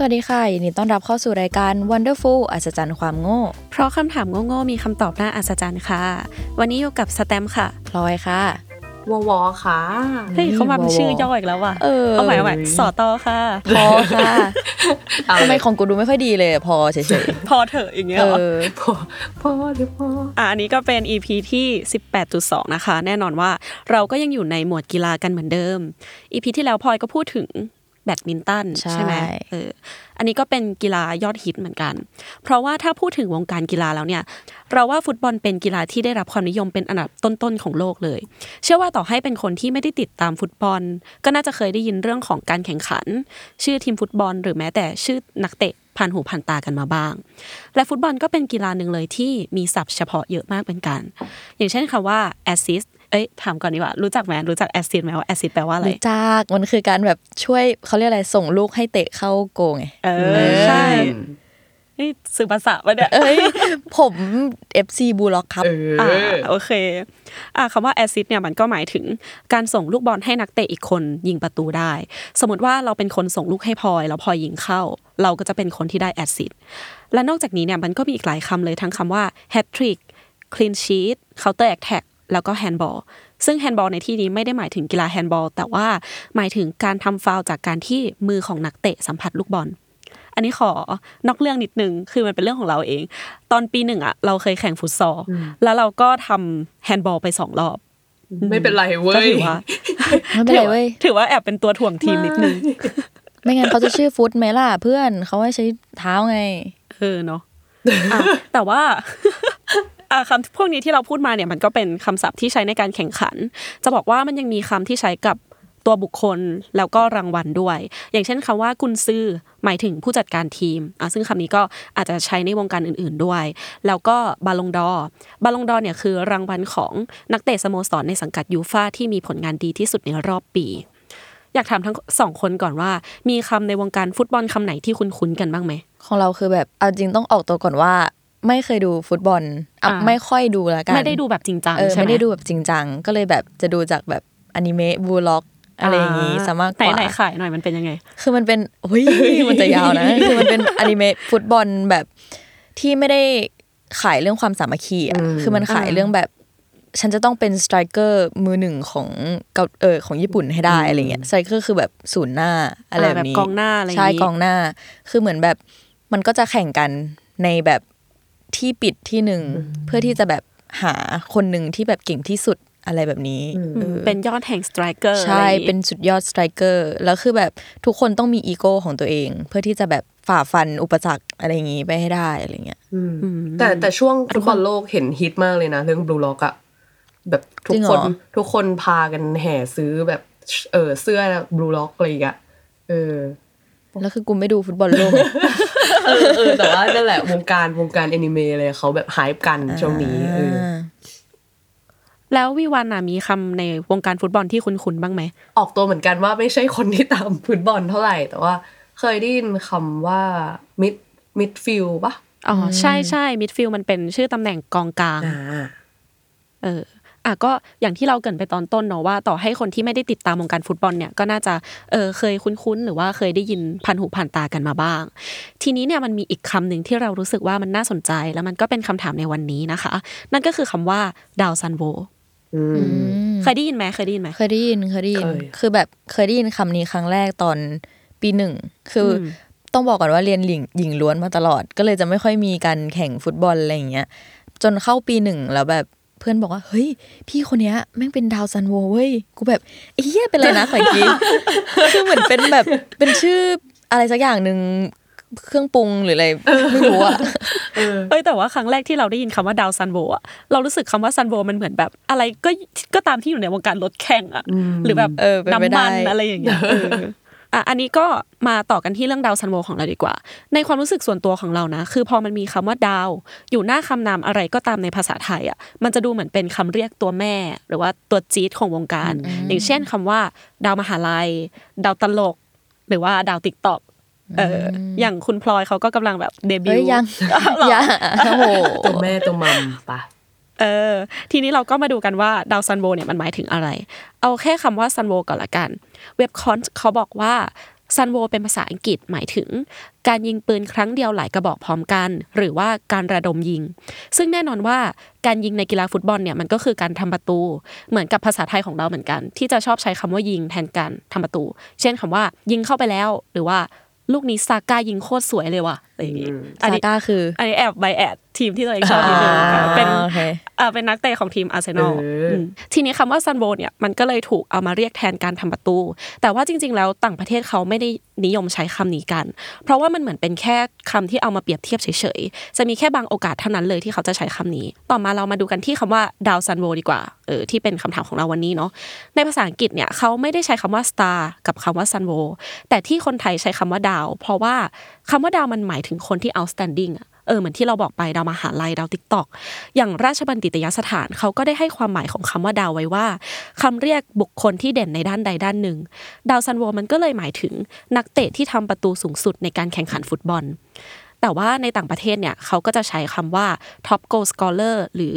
สวัสดีค่ะยินดีต้อนรับเข้าสู่รายการ Wonderful อัศจรรย์ความโง่ เพราะคำถามโง่ๆมีคำตอบน่าอัศจรรย์ค่ะ วันนี้อยู่กับสแตมป์ค่ะ พลอยค่ะวอวอค่ะเฮ้ยเขามาเป็นชื่อย่ออีกแล้วว่ะเออเอาใหม่เอาใหม่สอตอค่ะ พอค่ะทำไมของกูดูไม่ค่อยดีเลย พอเฉยพอเถอะอย่างๆเงี้ยเอเหรออพอพอเดี๋ยวพออะอันนี้ก็เป็น EP ที่ 18.2 นะคะ แน่นอนว่าเราก็ยังอยู่ในหมวดกีฬากันเหมือนเดิม EP ที่แล้วพลอยก็พูดถึง แบดมินตันใช่ไหมเอออันนี้ก็เป็นกีฬายอดฮิตเหมือนกัน เพราะว่าถ้าพูดถึงวงการกีฬาแล้วเนี่ย เราว่าฟุตบอลเป็นกีฬาที่ได้รับความนิยมเป็นอันดับต้นๆของโลกเลย เชื่อว่าต่อให้เป็นคนที่ไม่ได้ติดตามฟุตบอล ก็น่าจะเคยได้ยินเรื่องของการแข่งขัน ชื่อทีมฟุตบอล หรือแม้แต่ชื่อนักเตะผ่านหูผ่านตากันมาบ้าง และฟุตบอลก็เป็นกีฬาหนึ่งเลยที่มีศัพท์เฉพาะเยอะมากเป็นกัน อย่างเช่นคำว่า assist เอ้ยถามก่อนดีกว่ารู้จักไหมรู้จัก assist ไหมว่า assist แปลว่าอะไรรู้จักมันคือการแบบช่วยเขาเรียกอะไรส่งลูกให้เตะเข้าโกไงเออใช่นี่สื่อภาษาปะเนี่ยเอ้ยผม FC บูล็อกครับเอออ่าโอเคอ่าคำว่า assist เนี่ยมันก็หมายถึงการส่งลูกบอลให้นักเตะอีกคนยิงประตูได้ สมมติว่าเราเป็นคนส่งลูกให้พลอยแล้วพลอยยิงเข้า เราก็จะเป็นคนที่ได้ assist และนอกจากนี้เนี่ยมันก็มีอีกหลายคำเลยทั้งคำว่า hat trick clean sheet counter attack แล้วก็ handball ซึ่ง handball ในที่นี้ไม่ได้หมายถึงกีฬา handball แต่ว่าหมายถึงการทำฟาวล์จากการที่มือของนักเตะสัมผัสลูกบอล อันนี้ขอนอกเรื่องนิดนึงคือมันเป็นเรื่องของเราเอง ตอนปีหนึ่งอะเราเคยแข่งฟุตซอลแล้วเราก็ทำแฮนด์บอลไปสองรอบไม่เป็นไรเว้ก็ยถือว่าไม่เป็นไรเว้ยถือว่าแอบเป็นตัวถ่วงทีมนิดนึงไม่งั้นเขาจะชื่อฟุตไหมล่ะเพื่อนเขาให้ใช้เท้าไงเออเนาะอะแต่ว่าอะ คำพวกนี้ที่เราพูดมาเนี่ยมันก็เป็นคำศัพท์ที่ใช้ในการแข่งขัน จะบอกว่ามันยังมีคำที่ใช้กับตัวบุคคลแล้วก็รางวัลด้วย อย่างเช่นคำว่ากุนซือหมายถึงผู้จัดการทีมอะซึ่งคำนี้ก็อาจจะใช้ในวงการอื่นๆด้วย แล้วก็บาลงดอร์บาลงดอร์เนี่ยคือรางวัลของนักเตะสโมสรในสังกัดยูฟาที่มีผลงานดีที่สุดในรอบปี อยากถามทั้งสองคนก่อนว่า มีคำในวงการฟุตบอลคำไหนที่คุณคุ้นกันบ้างไหมของเราคือแบบเอาจริงต้องออกตัวก่อนว่า ไม่เคยดูฟุตบอลอะอ่าไม่ค่อยดูแล้วกันไม่ได้ดูแบบจริงจังเออใช่ไหมไม่ได้ดูแบบจริงจังก็เลยแบบจะดูจากแบบอนิเมะบูล็อกอะไรอย่างงี้ซะมากกไหนว่าไหนขายหน่อยมันเป็นยังไง คือมันเป็นเฮ้ยมันจะยาวนะคือมันเป็นอนิเมะฟุตบอลแบบที่ไม่ได้ขายเรื่องความสามัคคีอะคือมันขายอ่าเรื่องแบบ ฉันจะต้องเป็น striker มือหนึ่งของเกาเออของญี่ปุ่นให้ได้อะไรเงี้ย striker คือแบบศูนย์หน้าอะไรแบบนี้กองหน้าอะไรอย่างใช่งี้กองหน้า คือเหมือนแบบมันก็จะแข่งกันในแบบ ที่ปิดที่หนึ่งเพื่อที่จะแบบหาคนหนึ่งที่แบบเก่งที่สุดอะไรแบบนี้เออเป็นยอดแห่ง striker ใช่ เป็นสุดยอด striker แล้วคือแบบทุกคนต้องมีอีโก้ของตัวเอง เพื่อที่จะแบบฝ่าฟันอุปสรรคอะไรอย่างนี้ไปให้ได้อะไรเงี้ยแต่แต่ช่วงฟุตบอลโลกเห็นฮิตมากเลยนะ เรื่องบลูล็อกอะแบบทุจริกงเหครนอทุกคนพากันแห่ซื้อแบบเออเสื้อบลูล็อกอะไรอย่างเงี้ยเออ แล้วคือกูไม่ดูฟุตบอลโลกเออเออแต่ว่านั่นแหละวงการวงการแอนิเมะเลยเขาแบบหายกันช่วงนี้เออแล้ววิวันน่ะมีคำในวงการฟุตบอลที่คุ้นๆบ้างไหม ออกตัวเหมือนกันว่าไม่ใช่คนที่ตามฟุตบอลเท่าไหร่ แต่ว่าเคยได้ยินคำว่า mid midfield ปะอ๋อใช่ใช่ midfield มันเป็นชื่อตำแหน่งกองกลางอ่าเออ อะก็อย่างที่เราเกริ่นไปตอนต้นเนาะว่าต่อให้คนที่ไม่ได้ติดตามวงการฟุตบอลเนี่ยก็น่าจะเออเคยคุ้นๆหรือว่าเคยได้ยินผ่านหูผ่านตากันมาบ้าง ทีนี้เนี่ยมันมีอีกคำหนึ่งที่เรารู้สึกว่ามันน่าสนใจ แล้วมันก็เป็นคำถามในวันนี้นะคะ นั่นก็คือคำว่าดาวซัลโวอืมเคยได้ยินไหมเคยได้ยินไหมเคยได้ยินเคยได้ยินเคยคือแบบเคยได้ยินคำนี้ครั้งแรกตอนปีหนึ่งคืออมต้องบอกก่อนว่าเรียนหญิงหญิงล้วนมาตลอด ก็เลยจะไม่ค่อยมีการแข่งฟุตบอลอะไรอย่างเงี้ยจนเข้าปีหนึ่งแล้วแบบ เพื่อนบอกว่า เฮ้ย พี่คนเนี้ยแม่งเป็นดาวซัลโวเว้ย กูแบบไอ้เหี้ยเป็นอะไรนะขออีกทีคือเหมือนเป็นแบบเป็นชื่ออะไรสักอย่างหนึ่งเครื่องปรุงหรืออะไรไม่รู้อะเอ้ยแต่ว่าครั้งแรกที่เราได้ยินคำว่าดาวซัลโวอะเรารู้สึกคำว่าซัลโวมันเหมือนแบบ อะไรก็ก็ตามที่อยู่ในวงการรถแข่งอะหรือแบบเออเป็นไปน้ำได้มันอะไรอย่างเงี้ยเอออะอันนี้ก็มาต่อกันที่เรื่องดาวซันโวของเราดีกว่า ในความรู้สึกส่วนตัวของเรานะ คือพอมันมีคำว่าดาว อยู่หน้าคำนามอะไรก็ตามในภาษาไทยอะมันจะดูเหมือนเป็นคำเรียกตัวแม่ หรือว่าตัวจี๊ดของวงการ อย่างเช่นคำว่า ดาวมหาลัย ดาวตลก หรือว่าดาวติ๊กต็อกเออออย่างคุณพลอยเขาก็กำลังแบบเดบิวเฮ้ยต์ยังหรอยังโอ้โหตัวแม่ตัวมัมปะ เออ ทีนี้เราก็มาดูกันว่าดาวซัลโวเนี่ยมันหมายถึงอะไร เอาแค่คำว่าซัลโวก่อนละกัน เว็บคอนเขาบอกว่าซันโวเป็นภาษาอังกฤษหมายถึง การยิงปืนครั้งเดียวหลายกระบอกพร้อมกัน หรือว่าการระดมยิง ซึ่งแน่นอนว่าการยิงในกีฬาฟุตบอลเนี่ยมันก็คือการทำประตู เหมือนกับภาษาไทยของเราเหมือนกัน ที่จะชอบใช้คำว่ายิงแทนการทำประตู เช่นคำว่ายิงเข้าไปแล้ว หรือว่าลูกนี้ซาก้ายิงโคตรสวยเลยว่ะ อะไรอย่างงี้อันนี้ซาก้าคืออันนี้แอบ bias ทีมที่ตัวเองชอบนิดนึงค่ะเป็นโอเคอ่าเป็นนักเตะของทีมอาร์เซนอลเอออืมทีนี้คำว่าซัลโวเนี่ยมันก็เลยถูกเอามาเรียกแทนการทำประตู แต่ว่าจริง ๆ แล้วต่างประเทศเขาไม่ได้นิยมใช้คำนี้กัน เพราะว่ามันเหมือนเป็นแค่คำที่เอามาเปรียบเทียบเฉยๆ จะมีแค่บางโอกาสเท่านั้นเลยที่เขาจะใช้คำนี้ ต่อมาเรามาดูกันที่คำว่าดาวซัลโวดีกว่าเออที่เป็นคำถามของเราวันนี้เนาะในภาษาอังกฤษเนี่ยเขาไม่ได้ใช้คำว่า star กับคำว่า salvoแต่ที่คนไทยใช้คำว่าดาว เพราะว่า คำว่าดาวมันหมายถึงคนที่ outstanding อะเออเหมือนที่เราบอกไปดาวมหาลัยดาวติ๊กต็อกอย่างราชบัณฑิตยสถานเขาก็ได้ให้ความหมายของคำว่าดาวไว้ว่าคำเรียกบุคคลที่เด่นในด้านใดด้านหนึ่ง ดาวซัลโวมันก็เลยหมายถึงนักเตะที่ทำประตูสูงสุดในการแข่งขันฟุตบอล แต่ว่าในต่างประเทศเนี่ยเขาก็จะใช้คำว่า top goal scorer หรือ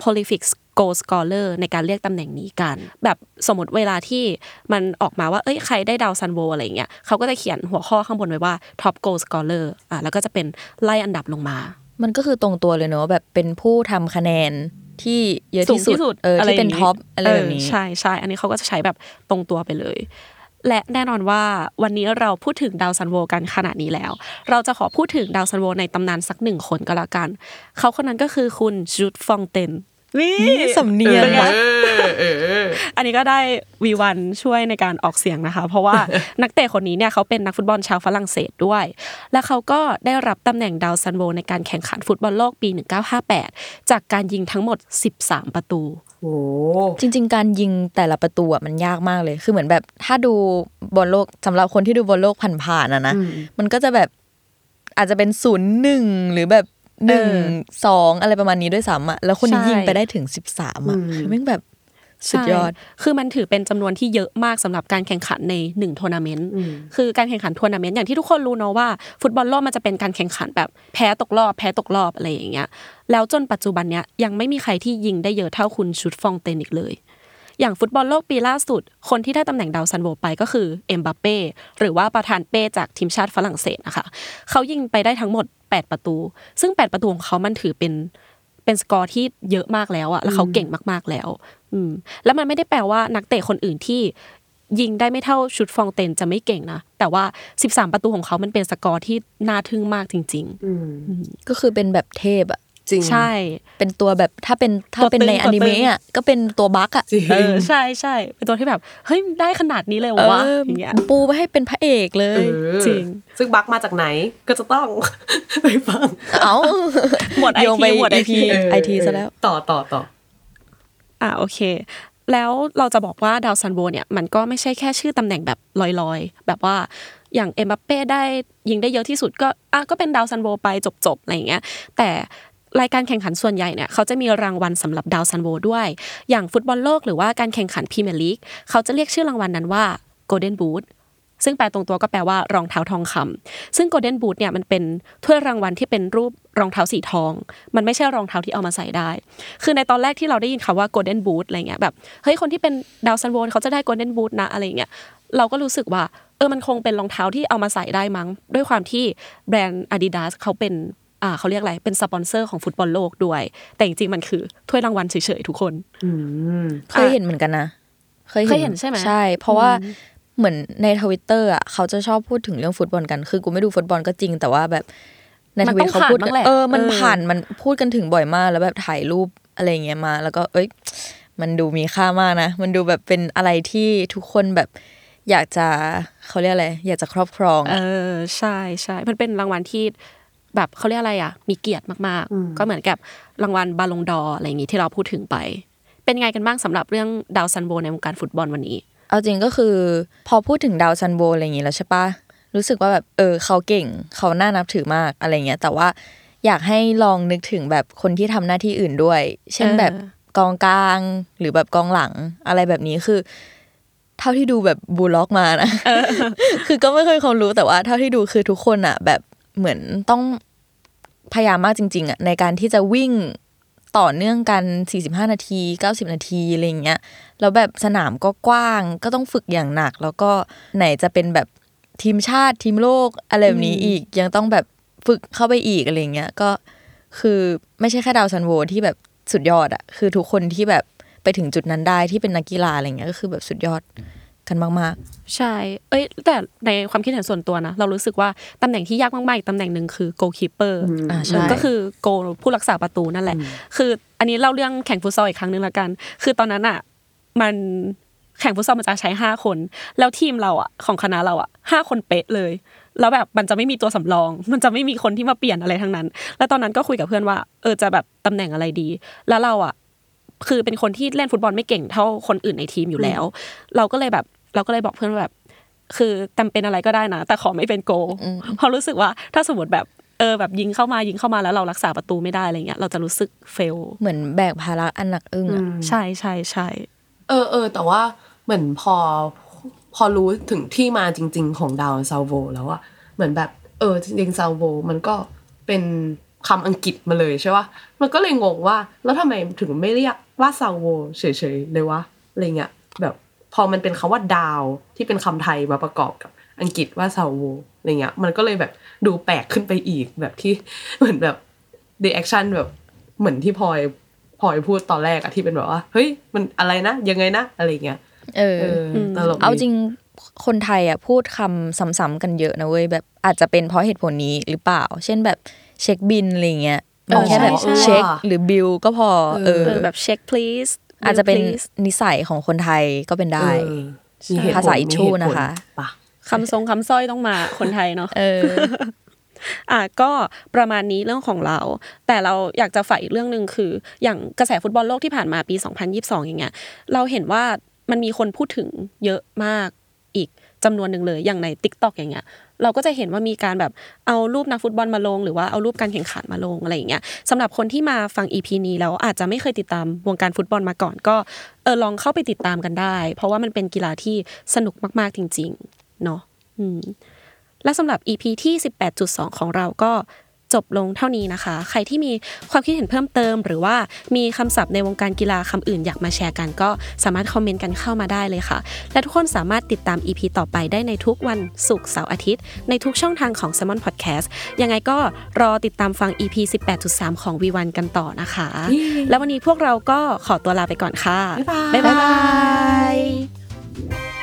prolific goal scorer ในการเรียกตำแหน่งนี้กัน แบบสมมติเวลาที่มันออกมาว่าเอ้ยใครได้ดาวซัลโวอะไรเงี้ยเขาก็จะเขียนหัวข้อข้างบนไว้ว่า top goal scorer อะแล้วก็จะเป็นไล่อันดับลงมา มันก็คือตรงตัวเลยเนอะแบบเป็นผู้ทำคะแนนที่เยอะสูงที่สุดที่สุดเออที่เป็นย่างงี้ top อะไรแบบนี้เใช่ใช่อันนี้เขาก็จะใช้แบบตรงตัวไปเลย และแน่นอนว่าวันนี้เราพูดถึงดาวซัลโวกันขนาดนี้แล้ว เราจะขอพูดถึงดาวซัลโวในตำนานสักหนึ่งคนก็แล้วกัน เขาคนนั้นก็คือคุณฌุสต์ ฟงแตน นี่สำเนียงป็ไวะอันนี้ก็ได้วีวันช่วยในการออกเสียงนะคะ เพราะว่านักเตะคนนี้เนี่ยเขาเป็นนักฟุตบอลชาวฝรั่งเศสด้วย และเขาก็ได้รับตำแหน่งดาวซัลโวในการแข่งขันฟุตบอลโลกปี 1958 จากการยิงทั้งหมด 13 ประตูโอ้จริง ๆ การยิงแต่ละประตูอะมันยากมากเลย คือเหมือนแบบถ้าดูบอลโลกสำหรับคนที่ดูบอลโลกผ่านๆอะนะมันก็จะแบบอาจจะเป็นศูนย์หนึ่งหรือแบบ หนึ่งสองอะไรประมาณนี้ด้วยซ้ำอะแล้วคนนี้ใช่ยิงไปได้ถึงสิบสามอะคือแม่งแบบสุดยอดใช่คือมันถือเป็นจำนวนที่เยอะมากสำหรับการแข่งขันในหนึ่งทัวร์นาเมนต์ คือการแข่งขันทัวร์นาเมนต์อย่างที่ทุกคนรู้เนาะว่า ฟุตบอลโลกมันจะเป็นการแข่งขันแบบแพ้ตกรอบ แพ้ตกรอบอะไรอย่างเงี้ย แล้วจนปัจจุบันเนี้ยยังไม่มีใครที่ยิงได้เยอะเท่าคุณชุดฟองเตนอีกเลย อย่างฟุตบอลโลกปีล่าสุด คนที่ได้ตำแหน่งดาวซัลโวไปก็คือเอ็มบัปเป้หรือว่าประธานเป้จากทีมชาติฝรั่งเศสนะคะเขายิงไปได้ทั้งหมด 8 ประตู ซึ่ง 8 ประตูของเขามันถือเป็นเป็นสกอร์ที่เยอะมากแล้วอะแล้วเขาเก่งมากๆแล้ว อืม แล้วมันไม่ได้แปลว่านักเตะคนอื่นที่ยิงได้ไม่เท่าชุดฟองเตนจะไม่เก่งนะ แต่ว่า 13 ประตูของเขามันเป็นสกอร์ที่น่าทึ่งมากจริงก็คือเป็นแบบเทพอะ จริงๆใช่ เป็นตัวแบบถ้าเป็นถ้าตัวเป็นตึงในตัวอนิเมะตึงอะก็เป็นตัว bugอะจริงเออใช่ใช่เป็นตัวที่แบบเฮ้ยได้ขนาดนี้เลยเหรอวะเอออย่างเงี้ยปูไปให้เป็นพระเอกเลเอยอจริง ซึ่งบักมาจากไหนก็จะต้องไปฟังเอ้าหมวด IT โยงไปหมวดไอ IT ทีไอทีซะแล้วต่อต่อต่ออ่าโอเคแล้วเราจะบอกว่าดาวซันโวเนี่ยมันก็ไม่ใช่แค่ชื่อตำแหน่งแบบลอยๆ แบบว่าอย่างเอ็มบัปเป้ได้ยิงได้เยอะที่สุดก็อะก็เป็นดาวซันโวไปจบๆอะไรอย่างเงี้ยแต่ รายการแข่งขันส่วนใหญ่เนี่ยเขาจะมีรางวัลสำหรับดาวซัลโวด้วย อย่างฟุตบอลโลกหรือว่าการแข่งขันพรีเมียร์ลีกเขาจะเรียกชื่อรางวัลนั้นว่า Golden Boot ซึ่งแปลตรงตัวก็แปลว่ารองเท้าทองคำซึ่ง Golden Boot เนี่ยมันเป็นถ้วยรางวัลที่เป็นรูปรองเท้าสีทอง มันไม่ใช่รองเท้าที่เอามาใส่ได้ คือในตอนแรกที่เราได้ยินคำว่า Golden Boot อะไรเงี้ยแบบเฮ้ยคนที่เป็นดาวซัลโวเขาจะได้ Golden Boot นะอะไรเงี้ยเราก็รู้สึกว่าเออมันคงเป็นรองเท้าที่เอามาใส่ได้มั้ง ด้วยความที่แบรนด์ Adidas เขาเป็น เขาเรียกอะไรเป็นสปอนเซอร์ของฟุตบอลโลกด้วย แต่จริงๆมันคือถ้วยรางวัลเฉยๆทุกคนเคยเห็นเหมือนกันนะเคยเห็นใช่ไหมใช่ เพราะว่าเหมือนในทวิตเตอร์อะเขาจะชอบพูดถึงเรื่องฟุตบอลกัน คือกูไม่ดูฟุตบอลก็จริง แต่ว่าแบบในมัทนวิต้ตองเขาพูดผ่านบ้างแหละเออมันเออผ่านมันพูดกันถึงบ่อยมากแล้วแบบถ่ายรูปอะไรเงี้ยมา แล้วก็เอ้ย มันดูมีค่ามากนะ มันดูแบบเป็นอะไรที่ทุกคนแบบอยากจะเขาเรียกอะไรอยากจะครอบครอง เออใช่ใช่มันเป็นรางวัลที่ แบบเขาเรียกอะไรอะ มีเกียรติมากๆ ก็เหมือนกับรางวัลบาลงดอร์อะไรอย่างงี้ที่เราพูดถึงไป เป็นไงกันบ้างสำหรับเรื่องดาวซันโบในวงการฟุตบอลวันนี้ เอาจริงก็คือ พอพูดถึงดาวซันโบอะไรอย่างงี้แล้วใช่ปะรู้สึกว่าแบบเออเขาเก่งเขาน่านับถือมากอะไรเงี้ย แต่ว่าอยากให้ลองนึกถึงแบบคนที่ทำหน้าที่อื่นด้วย เช่นเออแบบกองกลางหรือแบบกองหลังอะไรแบบนี้คือ เท่าที่ดูแบบบูลล็อกมานะคือก็ไม่เคยความรู้แต่ว่าเท่าที่ดูคือทุกคนอะแบบ เหมือนต้องพยายามมากจริง ๆอะในการที่จะวิ่งต่อเนื่องกัน 45 นาที 90 นาทีอะไรอย่างเงี้ยแล้วแบบสนามก็กว้างก็ต้องฝึกอย่างหนัก แล้วก็ไหนจะเป็นแบบทีมชาติทีมโลกอะไรแบบนี้อีกยังต้องแบบฝึกเข้าไปอีกอะไรเงี้ยก็คือไม่ใช่แค่ดาวซันโวที่แบบสุดยอดอะคือทุกคนที่แบบไปถึงจุดนั้นได้ที่เป็นนักกีฬาอะไรเงี้ยก็คือแบบสุดยอด กันมากใช่ เอ้ย แต่ในความคิดเห็นส่วนตัวนะ เรารู้สึกว่าตำแหน่งที่ยากมากๆอีกตำแหน่งหนึ่งคือ goalkeeper ๆอ่าใช่ก็คือโกผู้รักษาประตูนั่นแหละ คือ อันนี้เล่าเรื่องแข่งฟุตซอลอีกครั้งหนึ่งละกัน คือตอนนั้นอะมันแข่งฟุตซอลมันจะใช้ห้าคน แล้วทีมเราอะของคณะเราอะห้าคนเป๊ะเลย แล้วแบบมันจะไม่มีตัวสำรอง มันจะไม่มีคนที่มาเปลี่ยนอะไรทั้งนั้น แล้วตอนนั้นก็คุยกับเพื่อนว่า เออจะแบบตำแหน่งอะไรดี แล้วเราอะคือเป็นคนที่เล่นฟุตบอลไม่เก่งเท่าคนอื่นในทีมอยู่แล้ว เราก็เลยแบบ เราก็เลยบอกเพื่อนว่าแบบ คือจำเป็นอะไรก็ได้นะ แต่ขอไม่เป็นโกลเพราะรู้สึกว่าถ้าสมมติแบบเออแบบยิงเข้ามายิงเข้ามาแล้วเรารักษาประตูไม่ได้อะไรเงี้ยเราจะรู้สึกเฟล เหมือนแบกภาระอันหนักอึ้งอะใช่ใช่ใช่เออเออแต่ว่าเหมือนพอพอรู้ถึงที่มาจริง ๆ ของดาวซัลโวแล้วอะเหมือนแบบ เออจริงๆซาโวมันก็เป็นคำอังกฤษมาเลยใช่ปะมันก็เลยงงว่า แล้วทำไมถึงไม่เรียกว่าซาโวเฉยๆเลยวะอะไรเงี้ยแบบ พอมันเป็นคำว่าดาวที่เป็นคำไทยมาประกอบกับอังกฤษว่าซาโวอะไรเงี้ย มันก็เลยแบบดูแปลกขึ้นไปอีกแบบที่เหมือนแบบ reaction แบบเหมือนที่พลอยพลอยพูดตอนแรกอะที่เป็นแบบว่า เฮ้ย มันอะไรนะ ยังไงนะ อะไรเงี้ยเออเออตลกดีเอาจริงคนไทยอะพูดคำซ้ำๆกันเยอะนะเว้ยแบบอาจจะเป็นเพราะเหตุผลนี้หรือเปล่า เช่นแบบเช็คบินอะไรเงี้ยมันแค่แบบใช่ใช่เช็คหรือบิลก็พอเออเออแบบเช็ค please อาจจะเป็น please นิสัยของคนไทยก็เป็นได้เออมีเหตุผลภาษาอิชชูมีเหตุผลนะคะปะคำทรงคำสร้อยต้องมาคนไทยเนาะเอออะก็ประมาณนี้เรื่องของเรา แต่เราอยากจะฝ่ายอีกเรื่องหนึ่งคือ อย่างกระแสฟุตบอลโลกที่ผ่านมาปี 2022 อย่างเงี้ยเราเห็นว่ามันมีคนพูดถึงเยอะมากอีกจำนวนหนึ่งเลยอย่างใน t ิ k t o k อย่างเงี้ย เราก็จะเห็นว่ามีการแบบเอารูปนักฟุตบอลมาลง หรือว่าเอารูปการแข่งขันมาลงอะไรอย่างเงี้ยสำหรับคนที่มาฟัง EP นี้แล้วอาจจะไม่เคยติดตามวงการฟุตบอลมาก่อนก็เออลองเข้าไปติดตามกันได้ เพราะว่ามันเป็นกีฬาที่สนุกมากๆจริง ๆ เนาะและสำหรับ EP ที่ 18.2 ของเราก็ จบลงเท่านี้นะคะ ใครที่มีความคิดเห็นเพิ่มเติม หรือว่ามีคำศัพท์ในวงการกีฬาคำอื่นอยากมาแชร์กัน ก็สามารถคอมเมนต์กันเข้ามาได้เลยค่ะ และทุกคนสามารถติดตาม EP ต่อไปได้ในทุกวันศุกร์เสาร์อาทิตย์ ในทุกช่องทางของ s ซ m o n Podcast ยังไงก็รอติดตามฟัง EP 18.3 ของ V1 กันต่อนะคะ แล้ววันนี้พวกเราก็ขอตัวลาไปก่อนค่ะ บ๊ายบายบ๊ายบาย